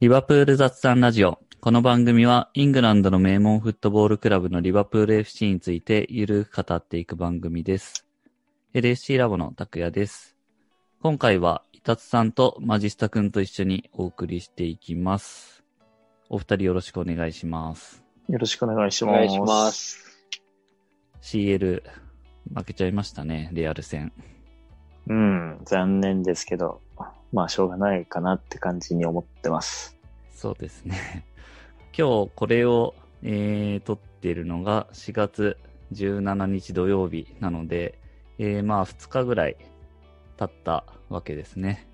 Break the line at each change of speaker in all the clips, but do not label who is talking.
リバプール雑談ラジオ。この番組はイングランドの名門フットボールクラブのリバプール FC についてゆるく語っていく番組です。LSC ラボの拓也です。今回はイタツさんとマジスタくんと一緒にお送りしていきます。お二人よろしくお願いします。
よろしくお願いします。
お願いします。
CL 負けちゃいましたね、レアル戦。
うん、残念ですけど、まあしょうがないかなって感じに思ってます。
そうですね。今日これを、えー、撮っているのが4月17日土曜日なので、えー、まあ2日ぐらい経ったわけですね。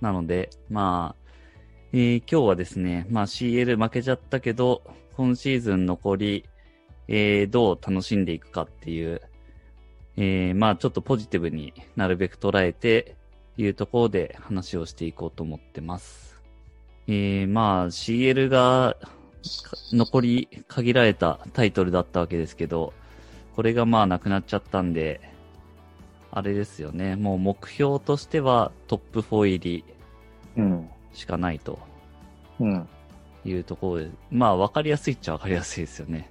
なので、まあ、えー今日はですね、まあ CL 負けちゃったけど、今シーズン残り、えーどう楽しんでいくかっていう、えーまあちょっとポジティブになるべく捉えて、いうところで話をしていこうと思ってます。えー、まあ CL がか残り限られたタイトルだったわけですけど、これがまあなくなっちゃったんで、あれですよね。もう目標としてはトップ4入り
うん。
しかないと
うん。
いうところで、まあ分かりやすいっちゃ分かりやすいですよね。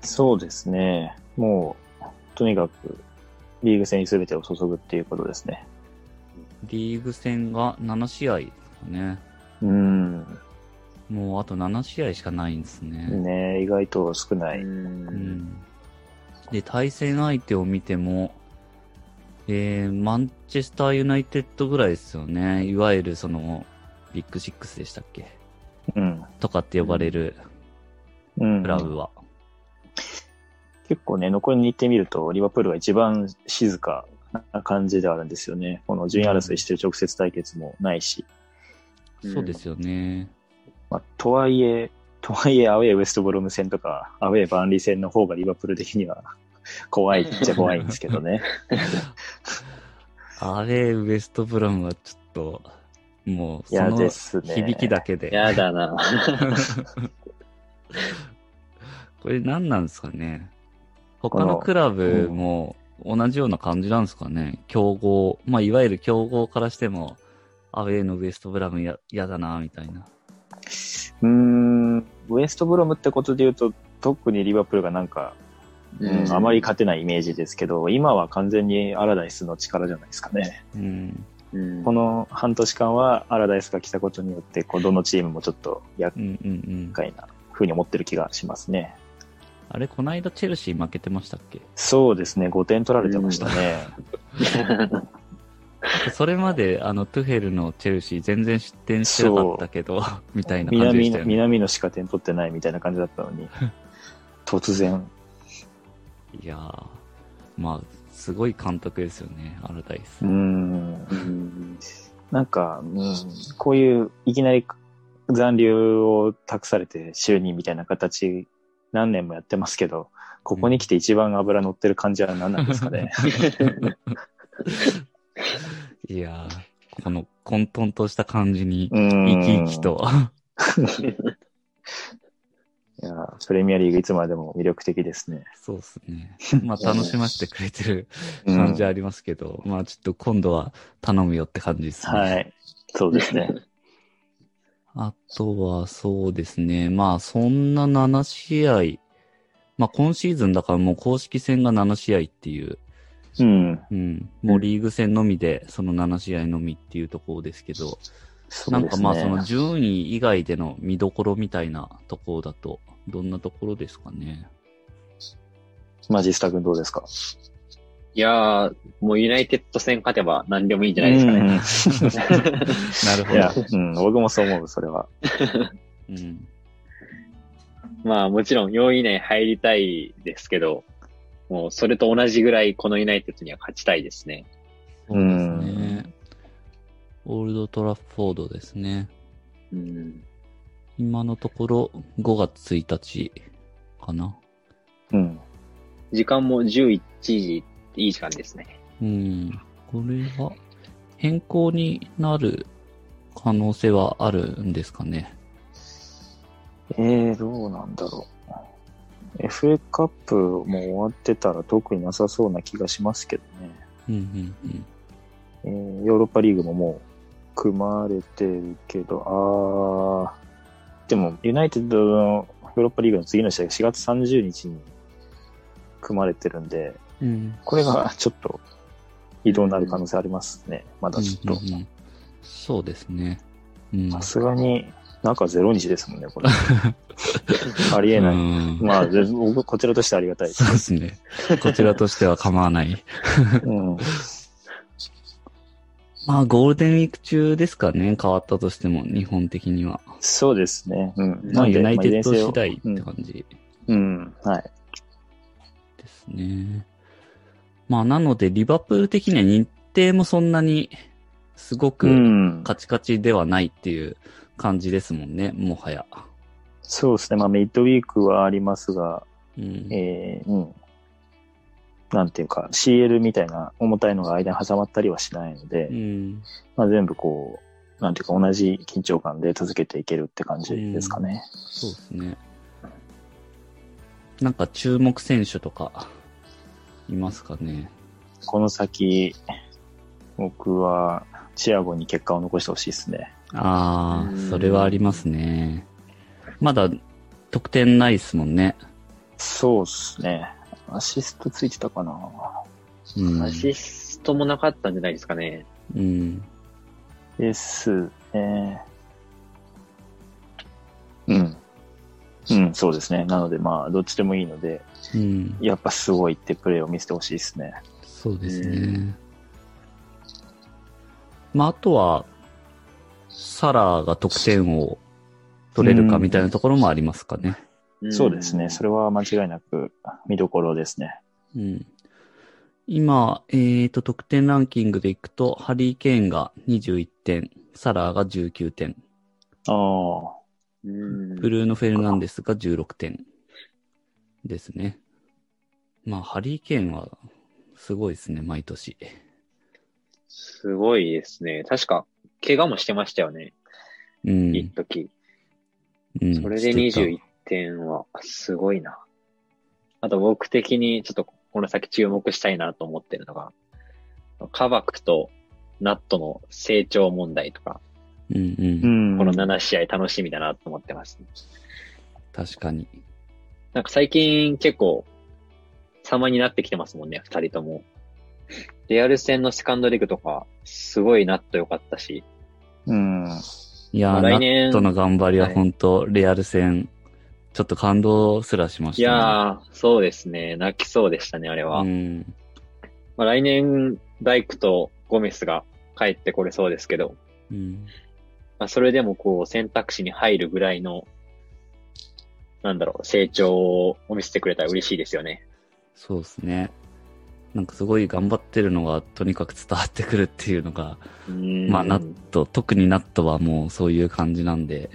そうですね。もう、とにかく、リーグ戦に全てを注ぐっていうことですね。
リーグ戦が7試合ですかね。
うん。
もうあと7試合しかないんですね。
ね意外と少ない。
うんで、対戦相手を見ても、えー、マンチェスターユナイテッドぐらいですよね。いわゆるその、ビッグシックスでしたっけ？
うん。
とかって呼ばれる
うん
クラブは。
結構ね、残りに行ってみると、リバプールが一番静かな感じではあるんですよね。この順位争いしてる直接対決もないし。
うん
そうですよね。
まあ、とはいえ、とはいえ、アウェーウエストブロム戦とか、アウェーバーンリー戦の方がリバプール的には 怖いっちゃ怖いんですけどね。
あれ、ウエストブラムはちょっと、もう、そ
嫌
の
ですね。
響きだけで。
やだな。
これ何なんですかね。他のクラブも同じような感じなんですかね。競合。まあ、いわゆる競合からしても、アウェーのウエストブラムや嫌だな、みたいな。
うーん、ウエストブロムってことで言うと、特にリバプールがなんか、うんあまり勝てないイメージですけど、今は完全にアラダイスの力じゃないですかね。
うん。
うん
この半年間はアラダイスが来たことによって、こうどのチームもちょっと厄。介な風に思ってる気がしますね。
あれ、こないだチェルシー負けてましたっけ？
そうですね、5点取られてましたね。
それまで、あの、トゥヘルのチェルシー全然失点してなかったけど、みたいな感じでしたよね。
南のしか点取ってないみたいな感じだったのに、突然、
いやー、まあ、すごい監督ですよね、アルダイス
うー。ん、
うん。
なんか、うん、こういういきなり残留を託されて就任みたいな形、何年もやってますけど、ここに来て一番脂乗ってる感じは何なんですかね。
いやー、この混沌とした感じに、
うん
生き生きと。
いや、プレミアリーグいつまでも魅力的ですね。
そうですね。まあ、楽しませてくれてる感じはありますけど、まあ、ちょっと今度は頼むよって感じですね。
はい。そうですね。
あとは、そうですね。まあ、そんな7試合。まあ、今シーズンだからもう公式戦が7試合っていう、
うん。
うん。もうリーグ戦のみで、その7試合のみっていうところですけど、
そうですね。
なんかまあ、その順位以外での見どころみたいなところだと、どんなところですかね。
マジスタ君どうですか？
いやー、もうユナイテッド戦勝てば何でもいいんじゃないですかね。
なるほ
いや
ど。、
うん、僕もそう思う、それは。
うん。
まあもちろん4位以内入りたいですけど、もうそれと同じぐらいこのユナイテッドには勝ちたいですね。
そうですね。オールドトラッフォードですね。
うん。
今のところ5月1日かな。
うん。
時間も11時、いい時間ですね。
うん。これは変更になる可能性はあるんですかね？
えー、どうなんだろう。FA カップも終わってたら特になさそうな気がしますけどね。
うんうんうん。
えーヨーロッパリーグもも組まれてるけど、あー、でも、ユナイテッドのヨーロッパリーグの次の試合が4月30日に組まれてるんで、
うん。
これがちょっと移動になる可能性ありますね。まだちょっと。
うんうんうんそうですね。うん。
さすがに、中0日ですもんね、これ。ありえない。
うん
まあ、ぜ僕こちらとしてはありがたいです
そうですね。こちらとしては構わない。
うん。
まあ、ゴールデンウィーク中ですかね。変わったとしても、日本的には。
そうですね。うん。
まあ、ユナイテッド次第って感じ
うん。うん。はい。
ですね。まあ、なので、リバプール的には日程もそんなに、すご
う
く
ん。
カチカチではないっていう感じですもんね。もはや。
そうですね。まあ、ミッドウィークはありますが、
うん。
えー、うん。なんていうか、CL みたいな重たいのが間に挟まったりはしないので、
うん。
まあ、全部こう、なんていうか同じ緊張感で続けていけるって感じですかね。
そうですね。なんか注目選手とか、いますかね。
この先、僕は、チアゴに結果を残してほしいですね。
ああ、
うん
それはありますね。まだ得点ないっすもんね。
そうですね。アシストついてたかな
うん。
アシストもなかったんじゃないですかね。
うん。
ですね。うん。うん、そうですね。なのでまあ、どっちでもいいので、
うん。
やっぱすごいってプレーを見せてほしいですね。
そうです
う
ね。まあ、あとは、サラが得点を取れるかみたいなところもありますかね。
そうですね。それは間違いなく見どころですね。
うん。今、えっ、と、得点ランキングでいくと、ハリー・ケーンが21点、サラーが19点、
ああ。
うん。
ブルーノ・フェルナンデスが16点ですね。まあ、ハリー・ケーンはすごいですね、毎年。
すごいですね。確か、怪我もしてましたよね。
うん。
一時。
うん
それで
してた
21点は、すごいな。あと僕的にちょっとこの先注目したいなと思ってるのが、カバクとナットの成長問題とか、
うんう。
うんん。
この7試合楽しみだなと思ってます、
確かに。
なんか最近結構様になってきてますもんね、二人とも。レアル戦のセカンドレグとか、すごいナット良かったし、
うん。
いやー、
まあ
ナ
来年
ットの頑張りは
はい
本当、レアル戦、ちょっと感動すらしました、
いやー、そうですね、泣きそうでしたね、あれは。
うん。
まあ、来年、ダイクとゴメスが帰ってこれそうですけど、
うん。
まあ、それでもこう選択肢に入るぐらいの、なんだろう、成長を見せてくれたら嬉しいですよね。
そうですね。なんかすごい頑張ってるのがとにかく伝わってくるっていうのが、
うん
まあナット、特にナットはもうそういう感じなんで、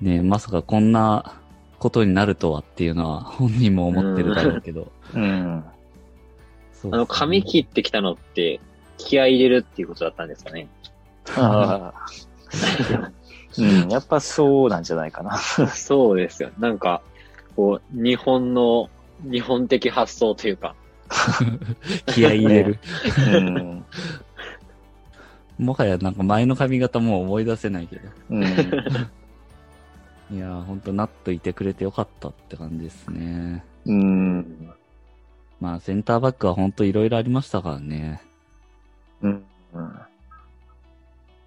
ねまさかこんなことになるとはっていうのは本人も思ってるだろうけど。
うん。
そう
あの、髪切ってきたのって、気合い入れるっていうことだったんですかね。
ああ。うん。やっぱそうなんじゃないかな。
そうですよ。なんか、こう、日本の、日本的発想というか、
気合い入れる。
うん。
もはやなんか前の髪型もう思い出せないけど。
うん。
いやー、ほんとナットいてくれてよかったって感じですね。
うん。
まあセンターバックはほんといろいろありましたからね。
うん。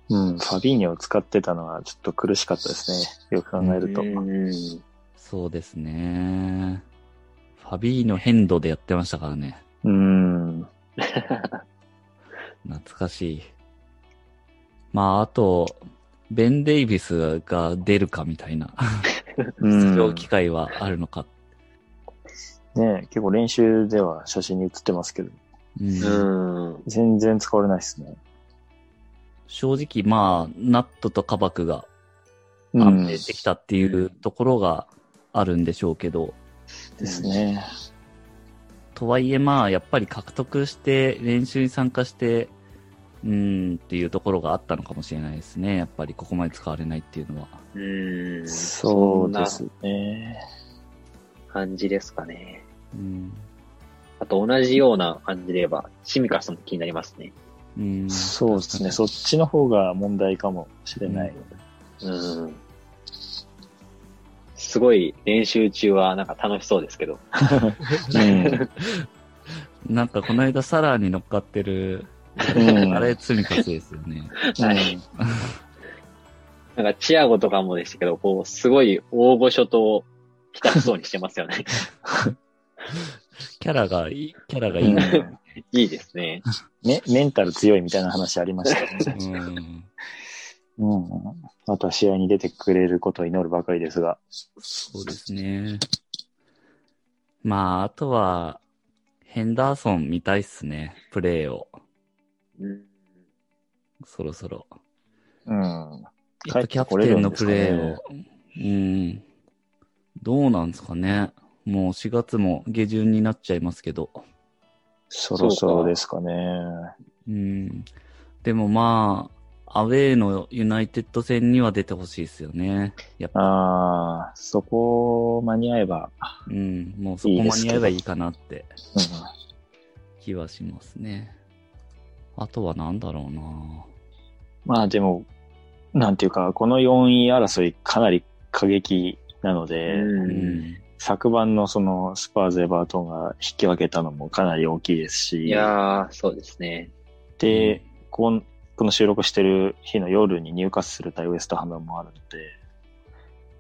うん。ファビーニョを使ってたのはちょっと苦しかったですね。よく考えると。
うん
そうですね。ファビーノ変動でやってましたからね。
うん。
懐かしい。まあ、あと、ベン・デイビスが出るかみたいな、
うん
出場機会はあるのか。
ね結構練習では写真に写ってますけど、
うん
うん。
全然使われないですね。
正直、まあ、ナットとカバクが
うん。
安定できたっていうところがあるんでしょうけど、
ですね。
とはいえまあ、やっぱり獲得して、練習に参加して、うーんっていうところがあったのかもしれないですね。やっぱりここまで使われないっていうのは。
うん。
そうです
そん
ね。
な感じですかね。
うん。
あと同じような感じで言えば、シミカスも気になりますね。
うん。
そうですね。そっちの方が問題かもしれない。
うん。すごい練習中はなんか楽しそうですけど。
うん。
なんかこの間サラーに乗っかってる、
うん
あれ、積み重ですよね。
はいなんかチアゴとかもでしたけど、こう、すごい大御所と浸しそうにしてますよね。
キャラがいい、キャラが
うん
いいね。
いいですね。
ね、メンタル強いみたいな話ありましたね。
うん。
うん。あとは試合に出てくれることを祈るばかりですが。
そうですね。まあ、あとは、ヘンダーソン見たいっすね。プレーを。
うん
そろそろ。
うん。
やっぱキャプテンのプレーを。うん。どうなんですかね。もう4月も下旬になっちゃいますけど。
そろそろですかね。
うん。でもまあ、アウェーのユナイテッド戦には出てほしいですよね。やっぱ、
ああ、そこ間に合えば。
うん。もうそこ間に合えばいいかなって
うん
気はしますね。あとはなんだろうな
まあでも、なんていうか、この4位争いかなり過激なので、
う
うん
ん。
昨晩のそのスパーズ・エバートンが引き分けたのもかなり大きいですし、
いやー、そうですね。
で、こんこの収録してる日の夜に入荷する対ウエストハムもあるので、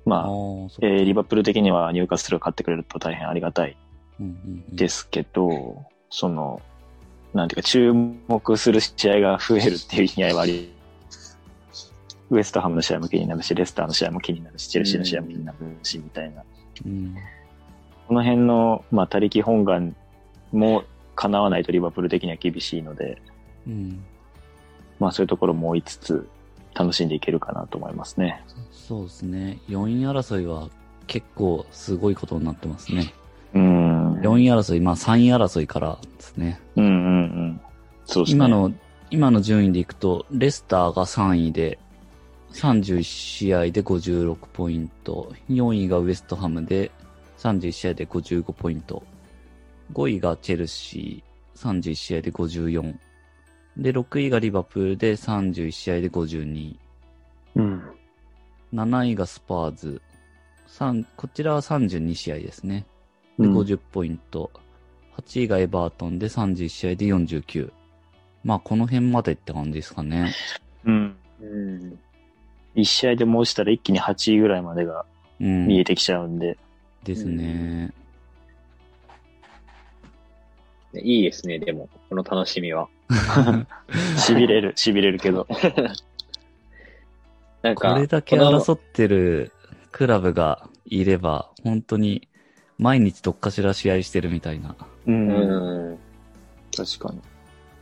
あ
まあ、
あ、
えーリバプール的には入荷するを買ってくれると大変ありがたい
うんうんうん
ですけど、その、なんていうか、注目する試合が増えるっていう意味合いはあり、ウエストハムの試合も気になるし、レスターの試合も気になるし、チェルシーの試合も気になるし、みたいな。
うん。
この辺の、まあ、他力本願も叶わないとリバプール的には厳しいので、
うん。
まあ、そういうところも追いつつ、楽しんでいけるかなと思いますね。
そうですね。4位争いは結構すごいことになってますね。
うん。
4位争い、まあ3位争いからですね。
うんうんうん。そうですね。
今の、今の順位でいくと、レスターが3位で、31試合で56ポイント。4位がウエストハムで、31試合で55ポイント。5位がチェルシー、31試合で54。で、6位がリバプールで31試合で52。
うん。
7位がスパーズ。三こちらは32試合ですね。で、
うん
50ポイント。8位がエバートンで31試合で49。まあ、この辺までって感じですかね。
うん。
うん。
1試合でも落ちたら一気に8位ぐらいまでが
うん。
見えてきちゃうんで。
ですね。
いいですね、でも、この楽しみは。
痺れる、痺れるけど。
なんか、
これだけ争ってるクラブがいれば、本当に毎日どっかしら試合してるみたいな、
う。
うんん。
確かに。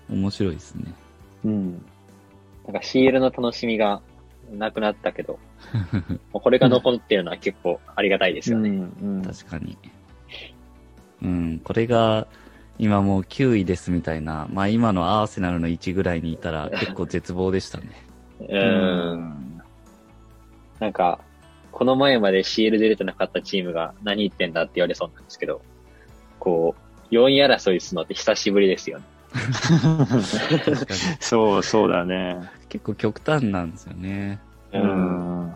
面白いですね。
うん。
なんか CL の楽しみがなくなったけど、これが残ってるのは結構ありがたいですよね。
うん。
確かに。うん、これが、今もう9位ですみたいな、まあ今のアーセナルの1ぐらいにいたら結構絶望でしたね。
うん。なんか、この前まで CL 出れてなかったチームが何言ってんだって言われそうなんですけど、こう、4位争いするのって久しぶりですよね。
そう、そうだね。
結構極端なんですよね。
う。ん。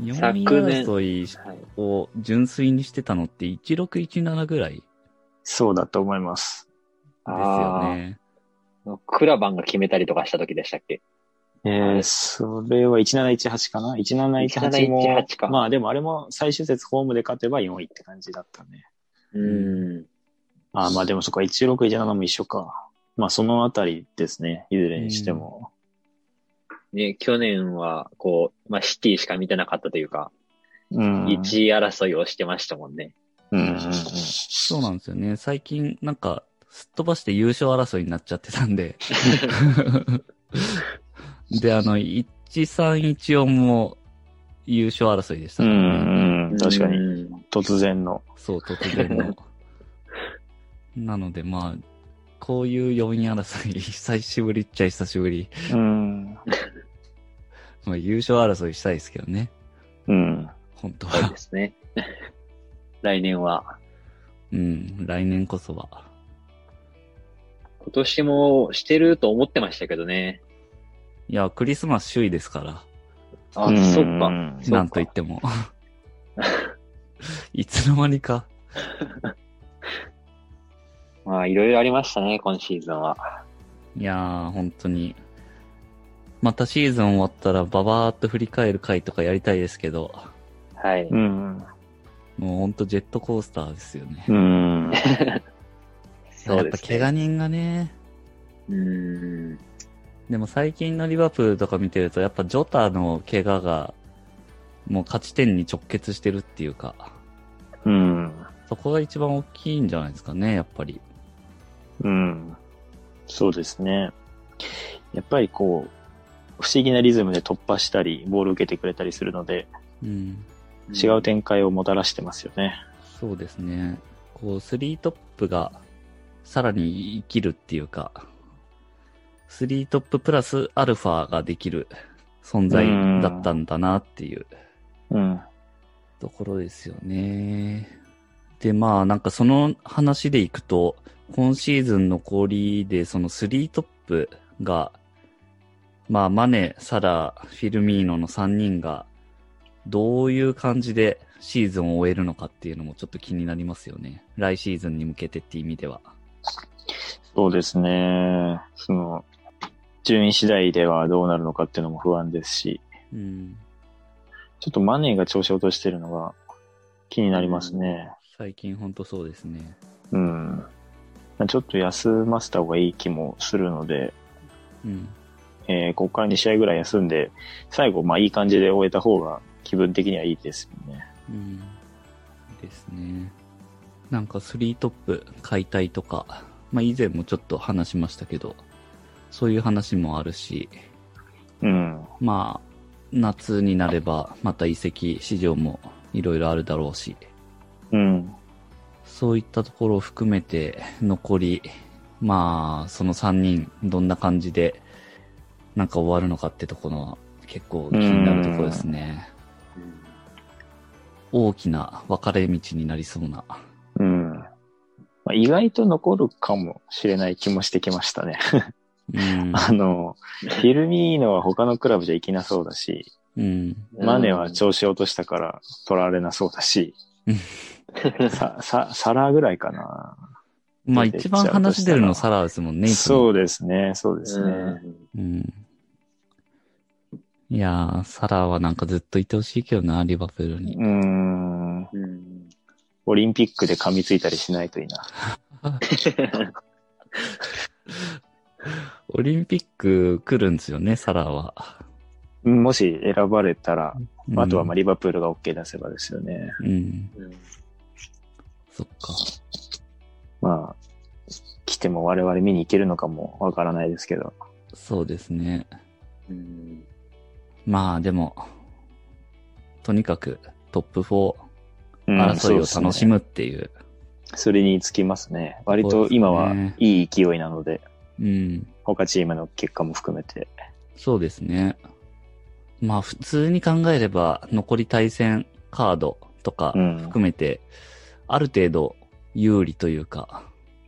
4位争い
はい
を純粋にしてたのって1617ぐらい
そうだと思います。
よね。
クラバンが決めたりとかした時でしたっけ？
えー、それは1718かな ?1718 も
1718か
まあでもあれも最終節ホームで勝てば4位って感じだったね。
うん。
あーまあでもそっか、1617も一緒か。まあそのあたりですね。いずれにしても。
ね、去年は、こう、まあ、シティしか見てなかったというか、
うん。
1位争いをしてましたもんね。
うんうんうん。
そうなんですよね。最近なんか、すっ飛ばして優勝争いになっちゃってたんで。で、あの、1314も優勝争いでしたね。
んうん。確かに。
うん
突然の。
そう、突然の。なので、まあ、こういう4位争い、久しぶりっちゃ久しぶり。
うん。
まあ、優勝争いしたいですけどね。
うん。
本当
そう
は
で。すね。来年は、
うん、来年こそは。
今年もしてると思ってましたけどね。
いや、クリスマス首位ですから。
あ、
うん
そっか。
なんと言っても。いつの間にか。
まあ、いろいろありましたね、今シーズンは。
いやー、本当に。またシーズン終わったらババーっと振り返る回とかやりたいですけど、
はい。
うん。
もうほんとジェットコースターですよね。
うん。
やっ。ぱ怪我人がね、
うーん。
でも最近のリバプールとか見てると、やっぱジョタの怪我が、もう勝ち点に直結してるっていうか、
うん。
そこが一番大きいんじゃないですかね、やっぱり。
うん。そうですね。やっぱりこう、不思議なリズムで突破したり、ボール受けてくれたりするので、
うん。
違う展開をもたらしてますよね。
そうですね。こう、スリートップがさらに生きるっていうか、スリートッププラスアルファができる存在だったんだなっていう
うん。
ところですよね。で、まあなんかその話でいくと、今シーズン残りでそのスリートップが、まあマネ、サラ、フィルミーノの3人がどういう感じでシーズンを終えるのかっていうのもちょっと気になりますよね。来シーズンに向けてっていう意味では。
そうですね。その、順位次第ではどうなるのかっていうのも不安ですし、
うん。
ちょっとマネーが調子落としてるのが気になりますね。
最近ほんとそうですね。
うん。ちょっと休ませた方がいい気もするので、
うん。
えーここから2試合ぐらい休んで、最後、まあいい感じで終えた方が気分的にはいいですよね。
うん。ですね。なんかスリートップ解体とか、まあ以前もちょっと話しましたけど、そういう話もあるし、
うん。
まあ、夏になればまた移籍市場もいろいろあるだろうし、
うん。
そういったところを含めて残り、まあ、その3人どんな感じでなんか終わるのかってところは結構気になるところですね。大きな分かれ道になりそうな。
うん。まあ、意外と残るかもしれない気もしてきましたね。
うん。
あの、フィルミーノは他のクラブじゃいきなそうだし、
うん。
マネは調子落としたから取られなそうだし、さ、さ、サラぐらいかな。
まあ一番話出るのサラですもんね、
そうですね、そうですね。
うん。いやー、サラはなんかずっといてほしいけどな、リバプールに。
うーん。
うん。
オリンピックで噛みついたりしないといいな。
オリンピック来るんですよね、サラは。
もし選ばれたら、
うん
あとはまあリバプールが OK 出せばですよね。
うん。
うん
そっか。
まあ、来ても我々見に行けるのかもわからないですけど。
そうですね。
うん
まあでも、とにかくトップ4
うん
争いを楽し。むっていう。
ですねそれにつきますね。割と今はいい勢いなので、
うん。
他チームの結果も含めて。
そうですね。まあ普通に考えれば残り対戦カードとか
うん
含めて、ある程度有利というか、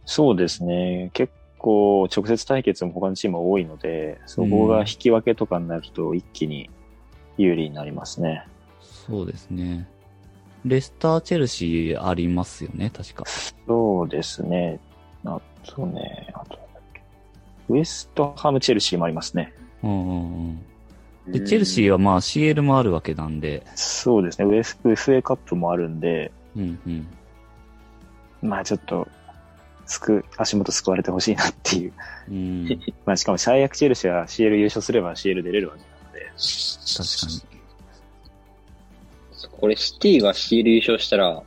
そうですね。結構直接対決も他のチーム多いので、そこが引き分けとかになると一気に有利になりますね。
そうですね。レスター・チェルシーありますよね、確か。
そうですね。あとね、あと。ウエストハム・チェルシーもありますね。
うんうんうん。で、チェルシーはまあ CL もあるわけなんで、
そうですね。ウエス FA カップもあるんで、
うんうん。
まあちょっと、すく、足元救われてほしいなっていう。
うん、確
まあしかも最悪チェルシーは CL 優勝すれば CL 出れるわけなので。
かに。
これシティが CL 優勝したら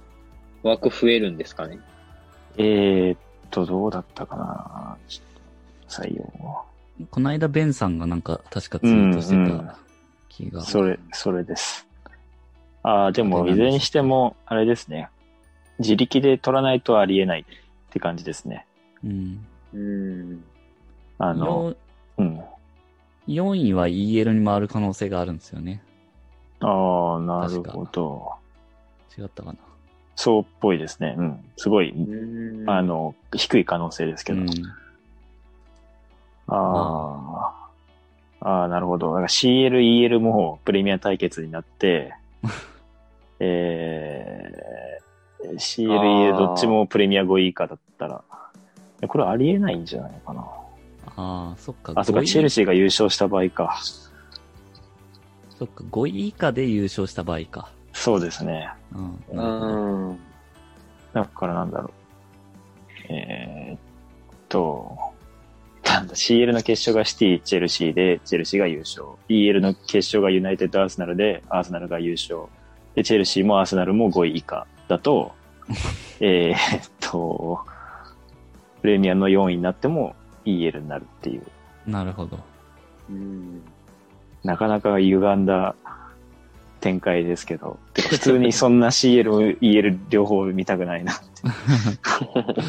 枠増えるんですかね？
えー、っと、どうだったかなちょっと採用。
この間ベンさんがなんか確かツイートして
うんうん
た気が。
それ、それです。ああ、でも、いずれにしても、あれですね。自力で取らないとありえないって感じですね。
うん。
うん。
あの、うん。
4位は EL に回る可能性があるんですよね。
ああ、なるほど。
違ったかな。
そうっぽいですね。うん。すごい、
うん
あ、の、低い可能性ですけど。
うん。
ああ。ああ、なるほど。だから CL、EL もプレミア対決になって、えー、CL、EL どっちもプレミア5位以下だったら、これありえないんじゃないかな。
ああ、そっか。
あ、そっか、
5位
チェルシーが優勝した場合か。
そっか、5位以下で優勝した場合か。
そうですね。
うん。
う。ん。
だからなんだろう。えーっと、なんだ、CL の決勝がシティ、チェルシーで、チェルシーが優勝。EL の決勝がユナイテッド・アーセナルで、アーセナルが優勝。で、チェルシーもアーセナルも5位以下だと、えーっと、プレミアの4位になっても EL になるっていう、
なるほど。
うん。
なかなか歪んだ展開ですけど、普通にそんな CL、EL 両方見たくないなって。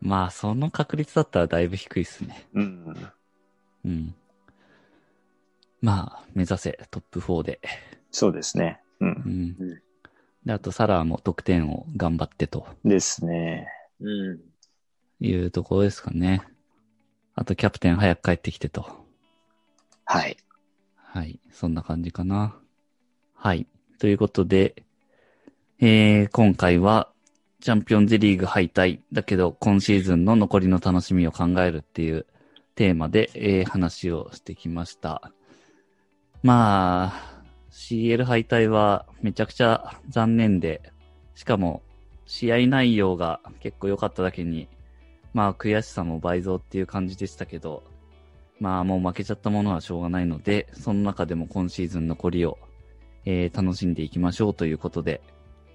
まあ、その確率だったらだいぶ低いですね。
うん。
うん。まあ、目指せトップ4で。
そうですね。うん
う。ん
うん。
で、あと、サラーも得点を頑張ってと
ですね。
うん。
いうところですかね。あと、キャプテン早く帰ってきてと。
はい。
はい。そんな感じかな。はい。ということで、えー、今回は、チャンピオンズリーグ敗退だけど、今シーズンの残りの楽しみを考えるっていうテーマで、えー、話をしてきました。まあ、CL 敗退はめちゃくちゃ残念で、しかも、試合内容が結構良かっただけに、まあ悔しさも倍増っていう感じでしたけど、まあもう負けちゃったものはしょうがないので、その中でも今シーズン残りを、えー楽しんでいきましょうということで、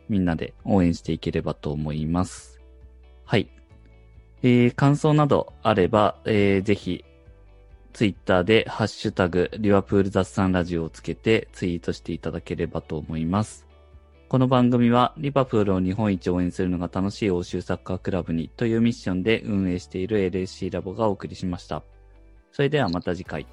みんなで応援していければと思います。はい。えー感想などあれば、えーぜひ、ツイッターでハッシュタグ、リワプール雑談ラジオをつけてツイートしていただければと思います。この番組は、リバプールを日本一応援するのが楽しい欧州サッカークラブにというミッションで運営している LSC ラボがお送りしました。それではまた次回。